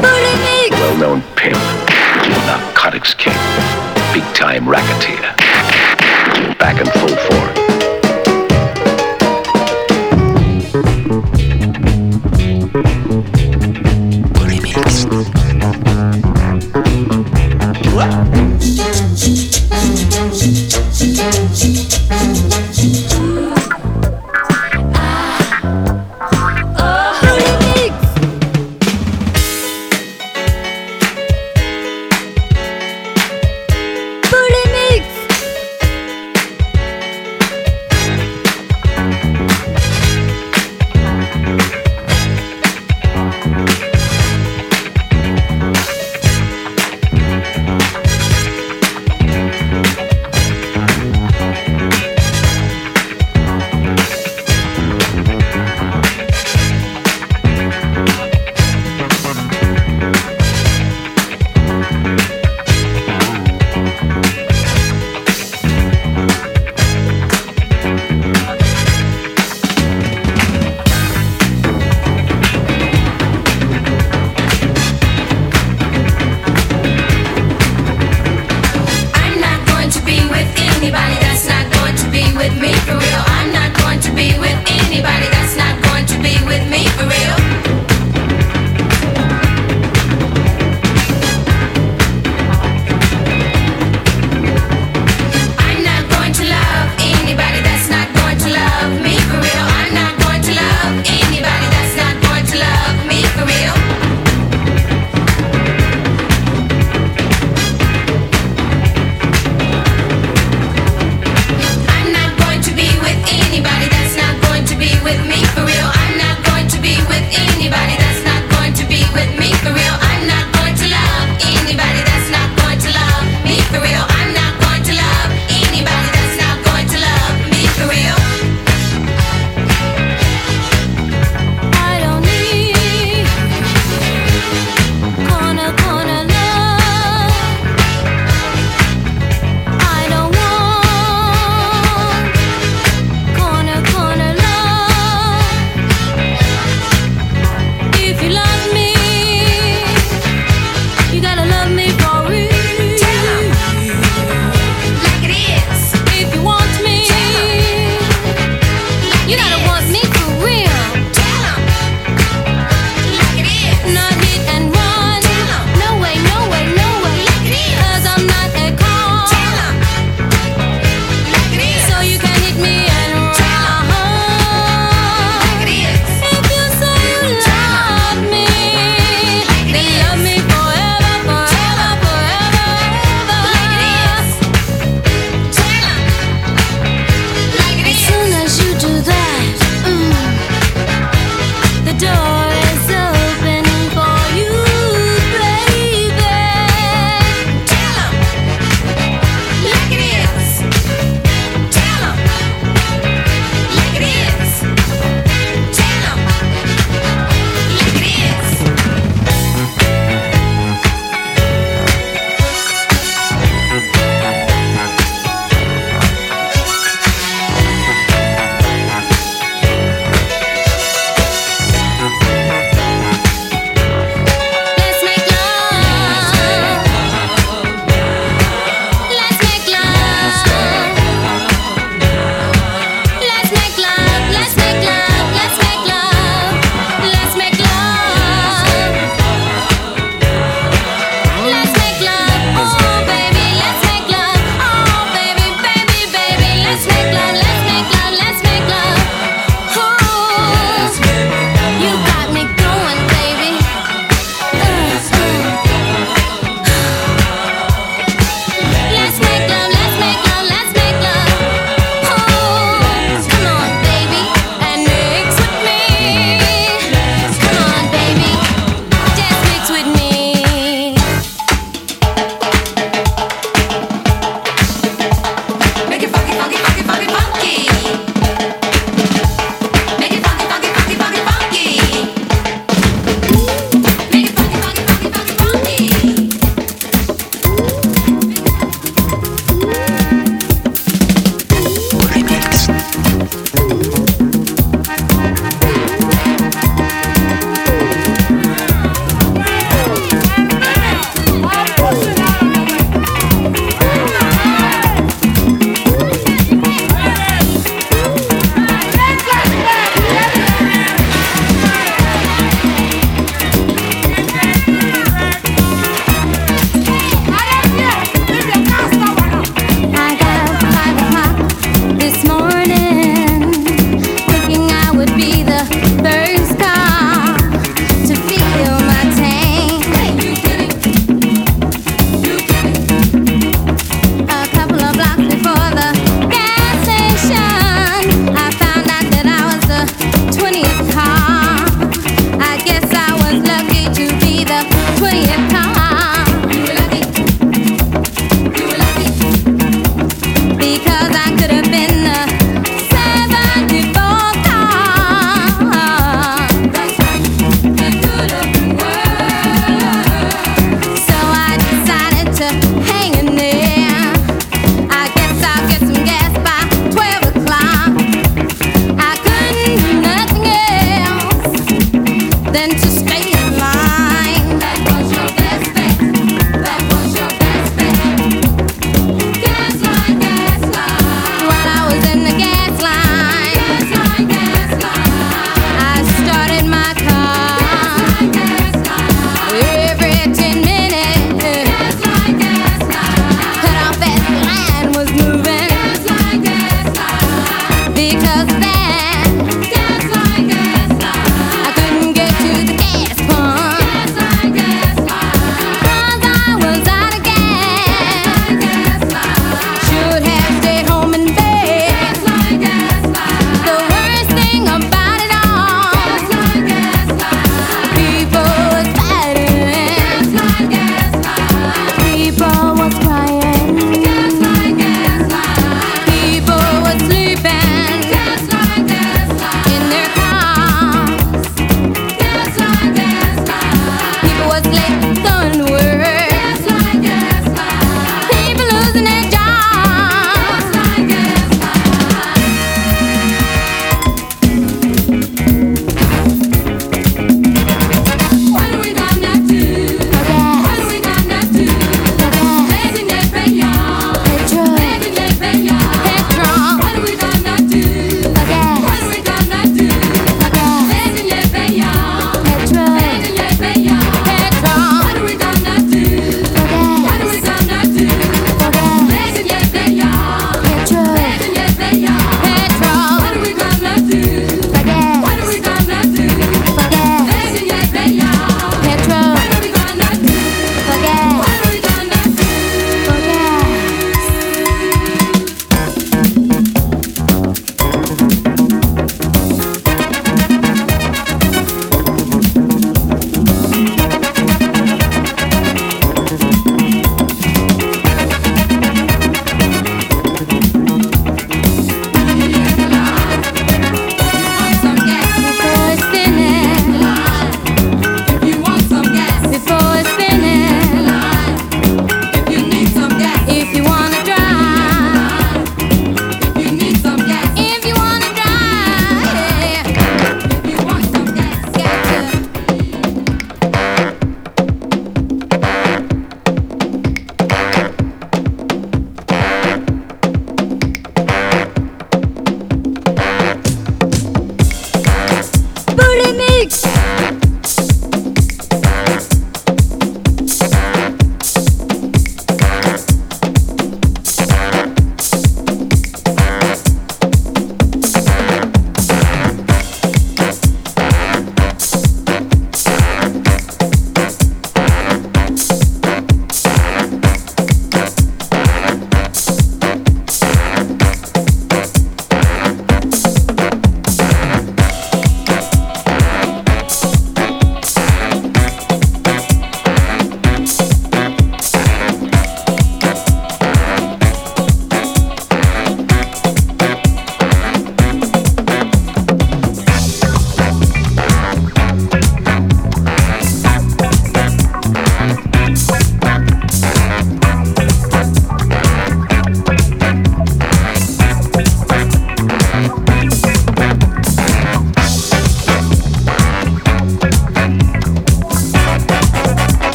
Polémique Well-known pimp, narcotics king, big-time racketeer. Back in full form.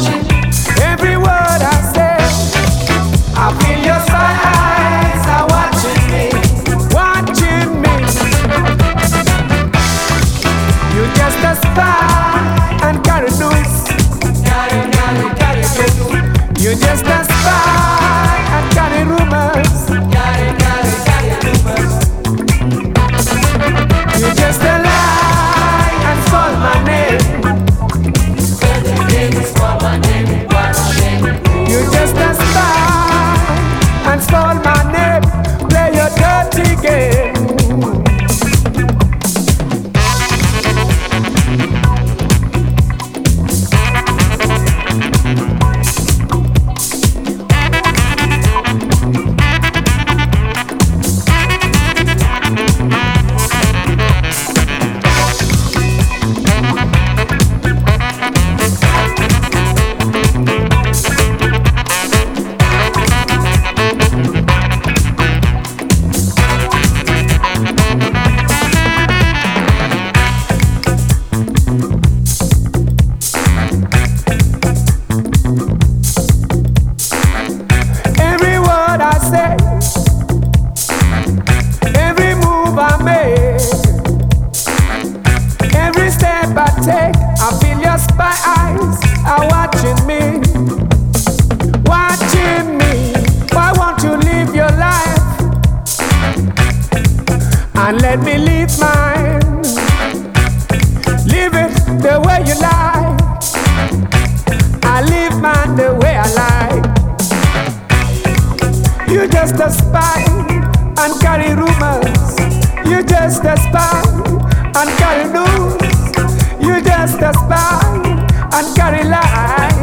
watching. And carry lies.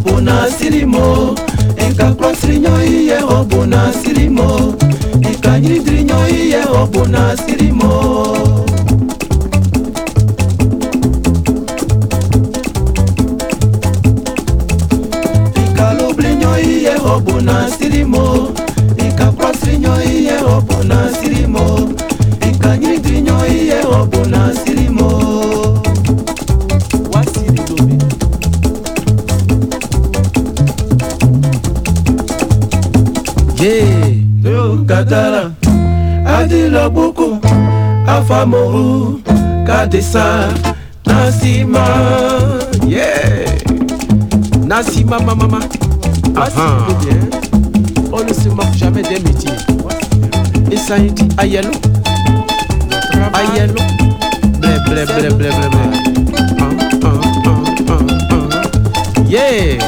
Obuna silimo Inkakwasrinyo iye obuna silimo Ikanyidrinyo iye obuna silimo Kadesa Nasima Yeah Nasima mama mama Aha. bien On ne se moque jamais des métiers Et ça il dit Ayelo Ayelo Blé blé blé blé blé blé Ah, ah, ah, ah, ah. Yeah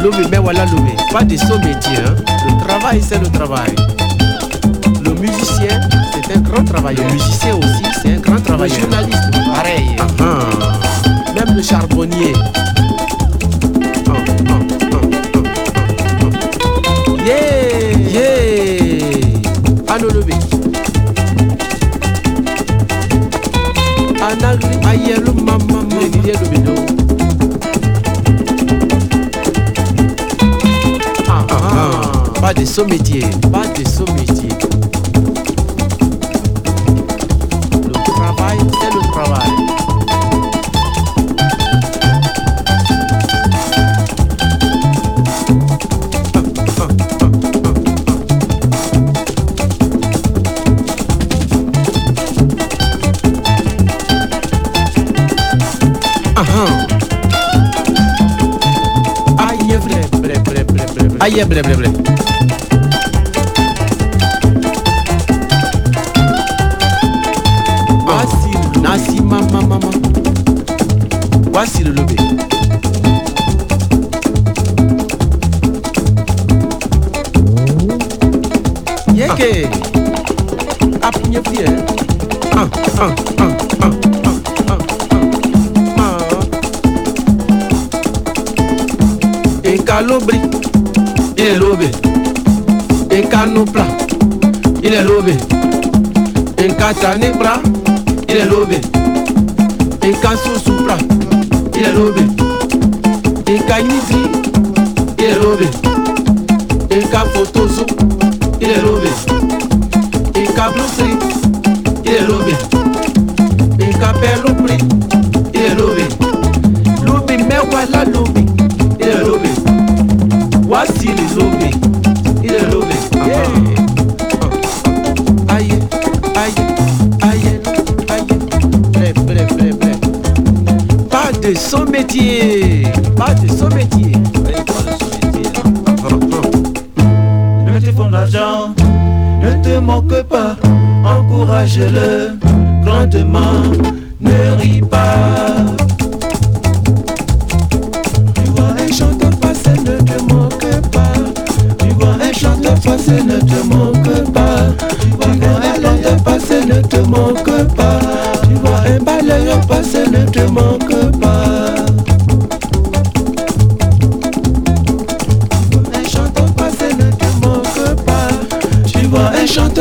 Loubé, mais voilà Loubé. Pas de son métier. Hein. Le travail, c'est le travail. Grand travailleur. Le musicien aussi, c'est un grand travailleur. Le journaliste, pareil. Ah, ah. Même le charbonnier. Ah, ah, ah, ah, ah, ah. Yeah! Yeah! Ano Loubé. Anagri ayelo mama mama. Le Loubé, non. Ah, ah, ah. Pas de son métier, pas de son métier. ஐயே பிரே பிரே பிரே Kata Nebra, il est lobé. Et Kasso Supra, il est lobé. Et Kainisi, il est lobé. Et Kafotozo.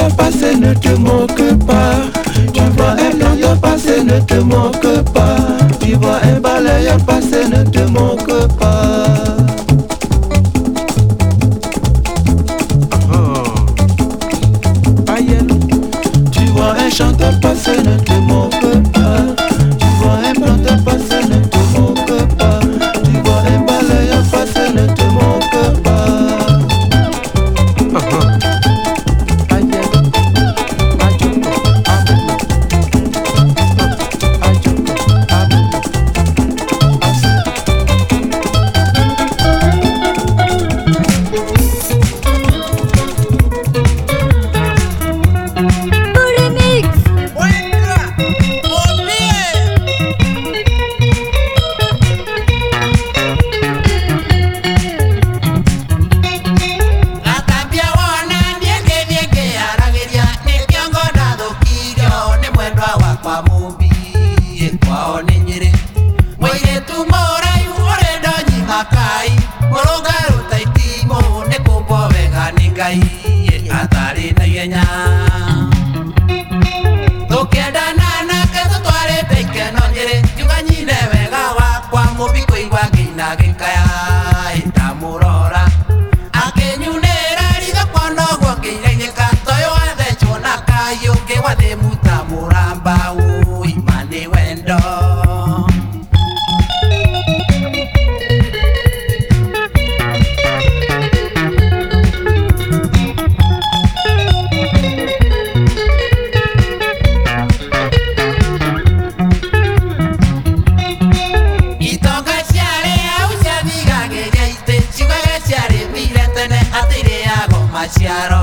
Chanteur passer, ne te moque pas. Tu vois un planteur passer, ne te moque pas. Tu vois un balayeur passer, Gracias.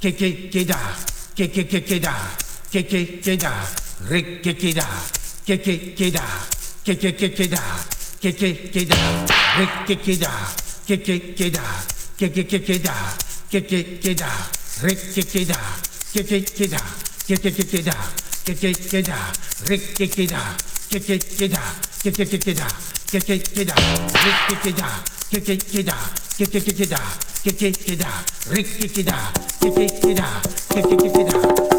깨깨깨다 깨깨깨깨다 깨깨깨다 렉깨깨다 깨깨깨다 깨깨깨깨다 깨깨깨다 렉깨깨다 깨깨깨다 깨깨깨깨다 깨깨깨다 렉깨깨다 깨깨깨다 깨깨깨다 깨깨깨다 렉깨깨다 깨깨깨다 깨깨깨다 깨깨깨다 렉깨깨다 깨깨깨다 끼끼끼끼다 끼끼끼다 끼끼끼다 끼끼끼다 끼끼끼다.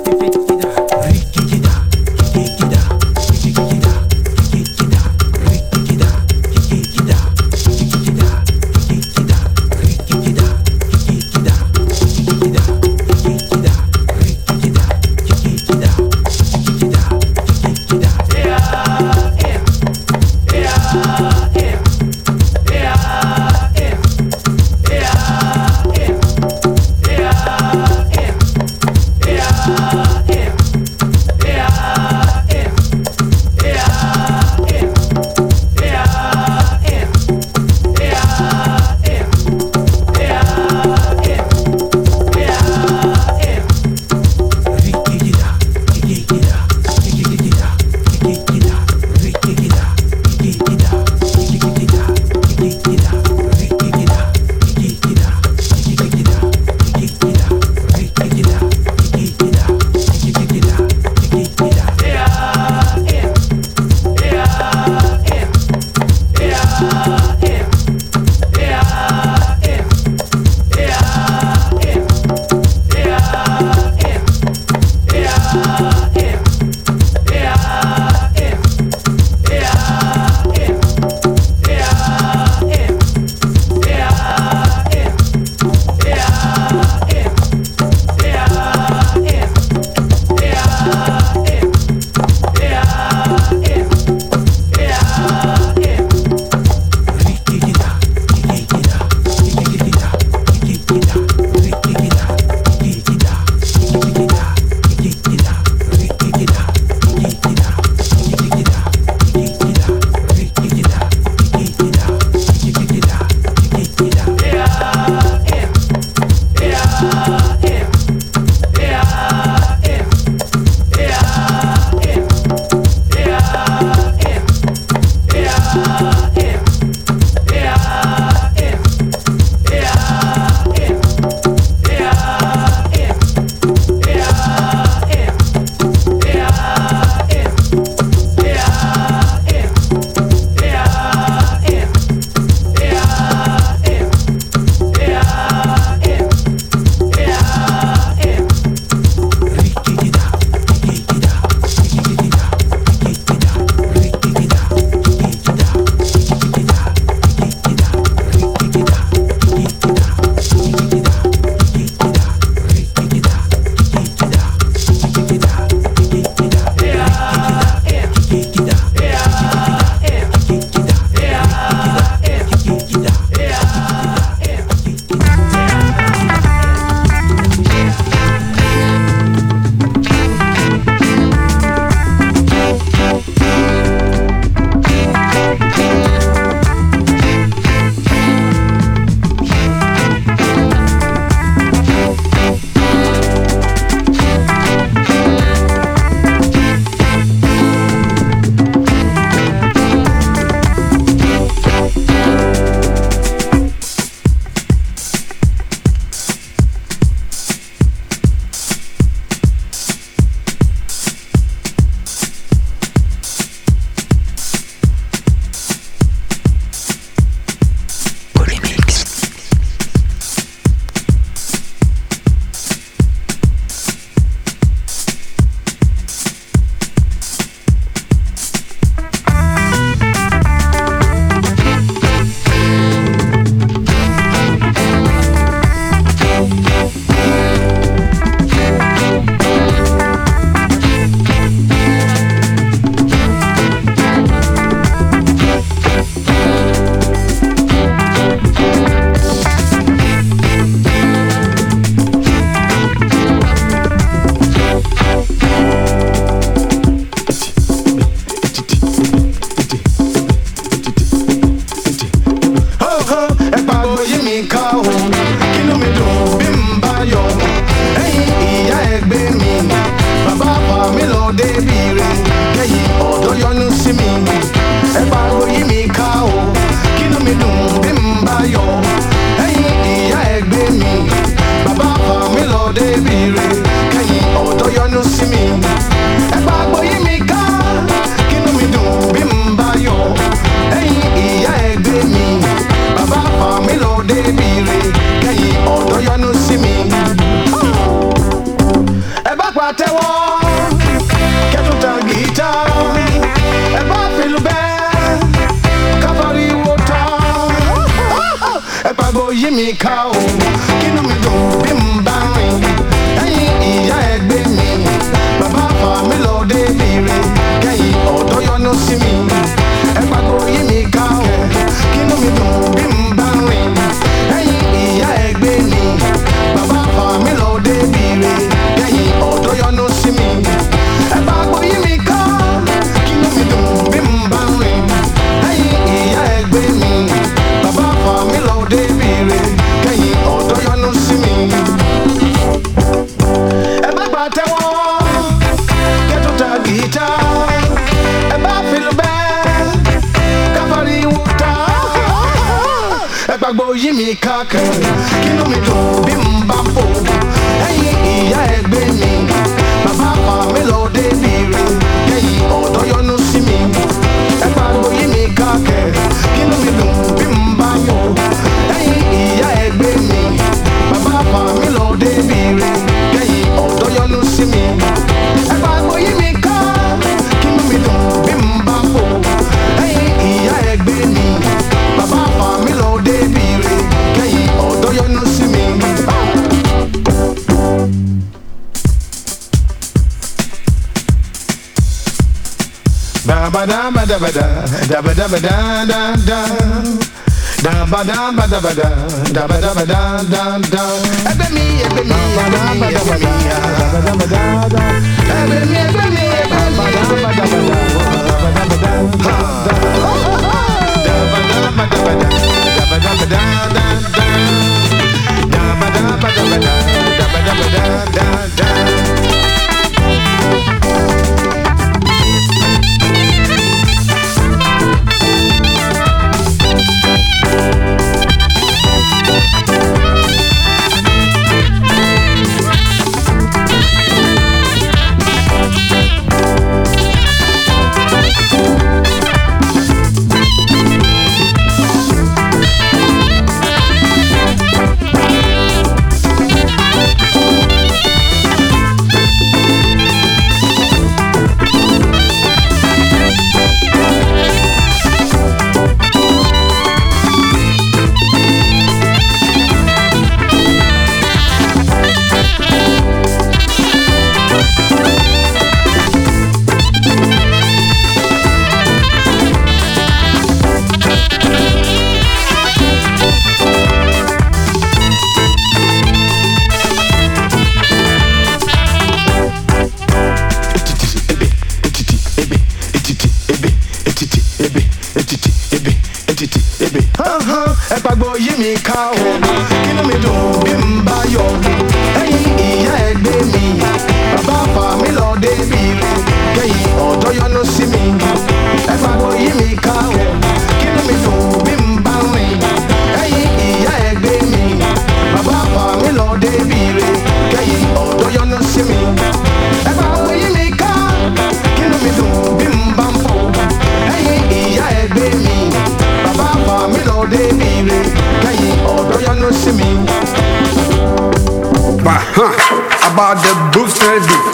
o yí kínú mi dùn bí n bá fò ẹ̀yin ìyá ẹgbẹ́ mi bàbá kan mi lọ débi rè kẹ́yìn ọ̀dọ́ yọ́nú sí mi ẹ pariwo yí mi kankan kínú mi dùn bí. da ba da ba da da ba da ba da da da da ba da ba da ba da da ba da ba da da da ebe mi ebe mi ebe mi ebe mi da ba da ba da da ebe mi ebe mi ebe mi ba da ba da ba da da ba da ba da da da ba da ba da ba da Call.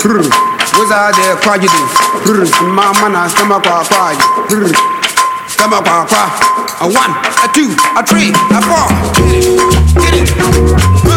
Wizard there, quaji do. My man, stomach qua quaji. Stomach qua qua. A one, a two, a three, a four. Get it, get it.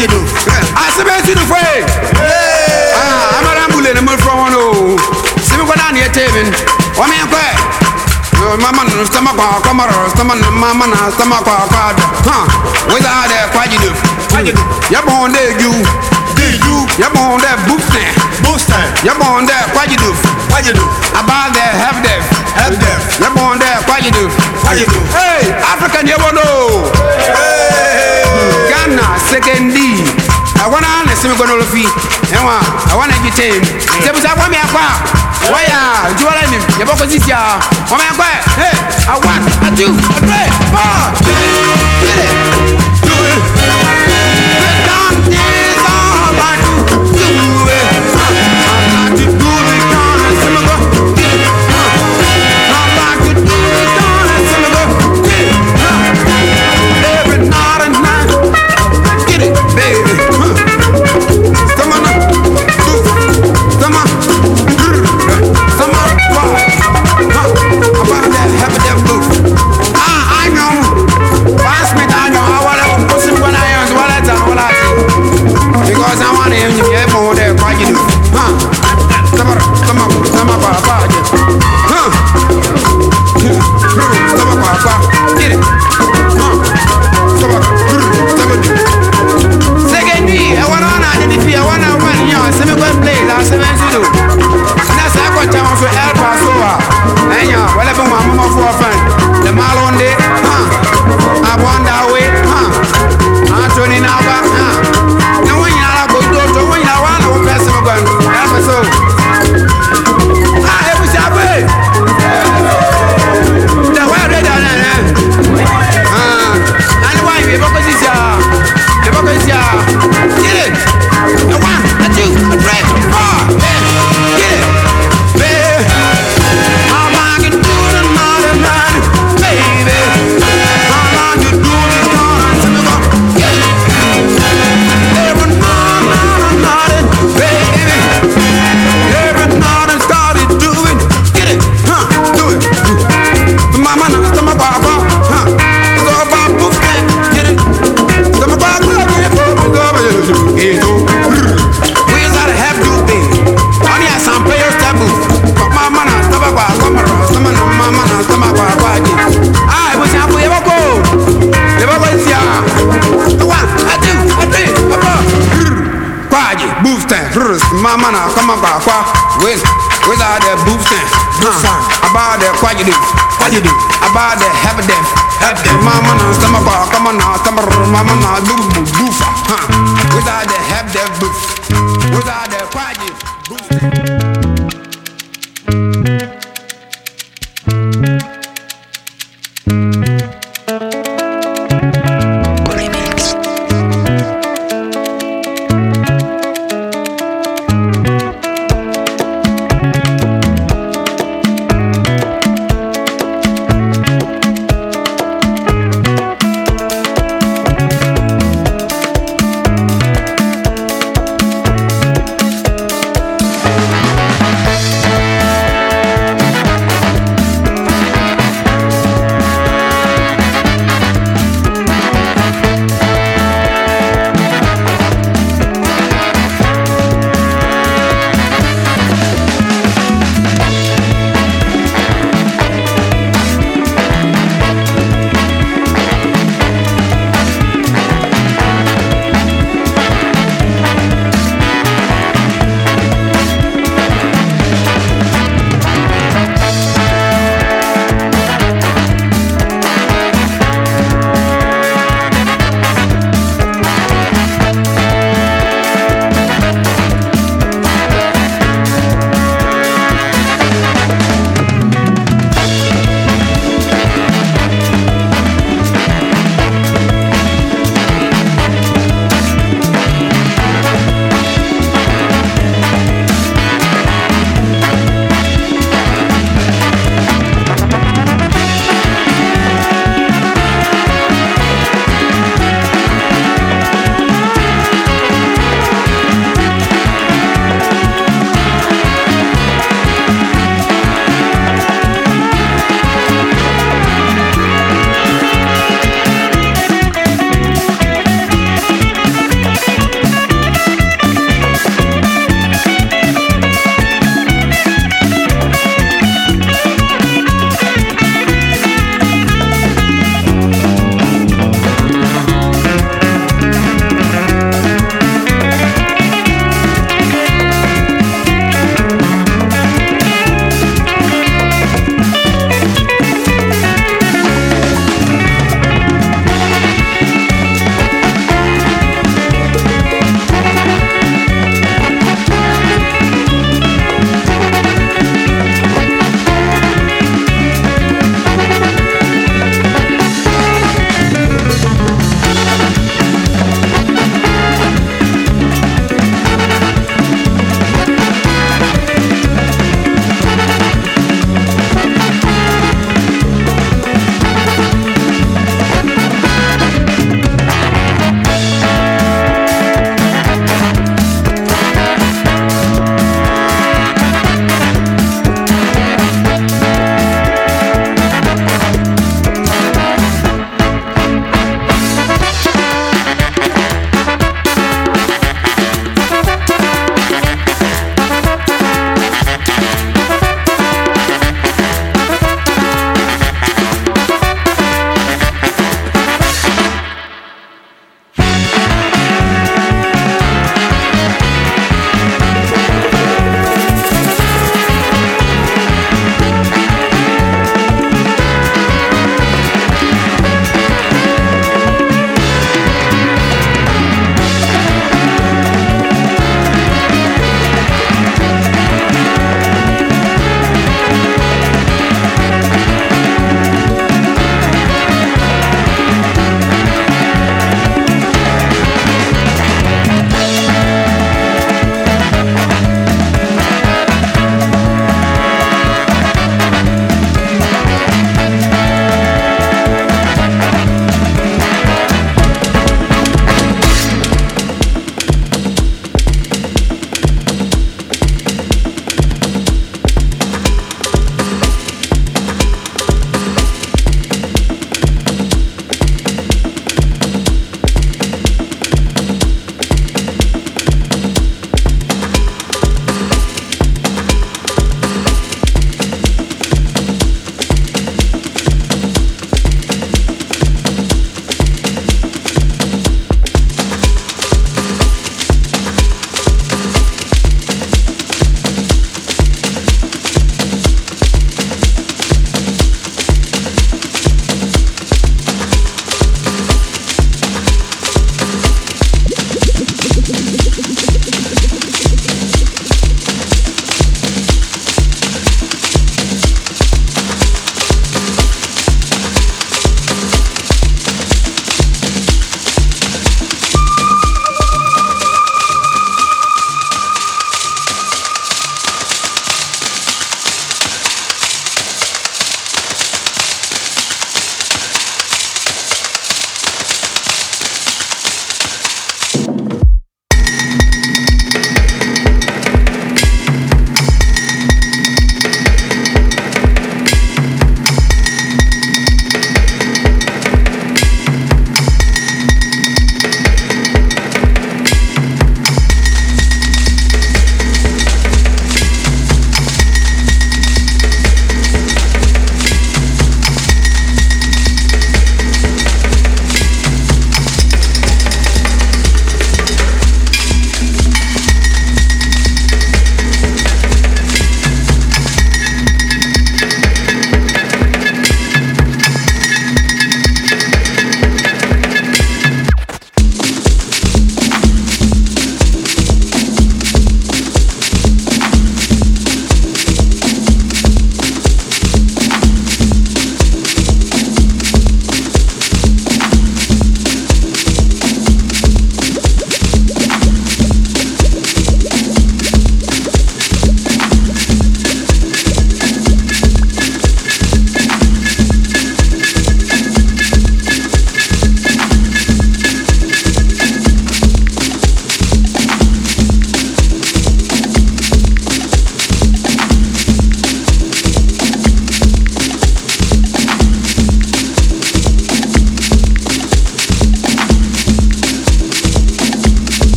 ti dùn àsìbẹ́ ti dùn fún ẹ. amadamu ní mo fún wọn o simi náà ni ẹ mi wọ́n mi kọ́ ẹ̀. Mama na stomach kwa kwa mara stomach na mama na stomach kwa kwa da ha without that kwajidu kwajidu ya bon de ju ju ya de booster booster ya de kwajidu kwajidu about the have them have them de kwajidu kwajidu hey african ya bono hey. Ghana second àwọn náà nà sinmi gbọ́dọ̀ lọ́fi ẹ̀wọ̀n I want ju tẹ̀yìn tẹ̀bùsà wọ́n mi akọ́ a wọ́yà ntúwọ́lá ni yẹ bọ́ kó sì sí a wọ́n mi akọ́ ẹ̀ ẹ̀ àwọn àti àdúrà ẹ̀ bọ́ọ̀.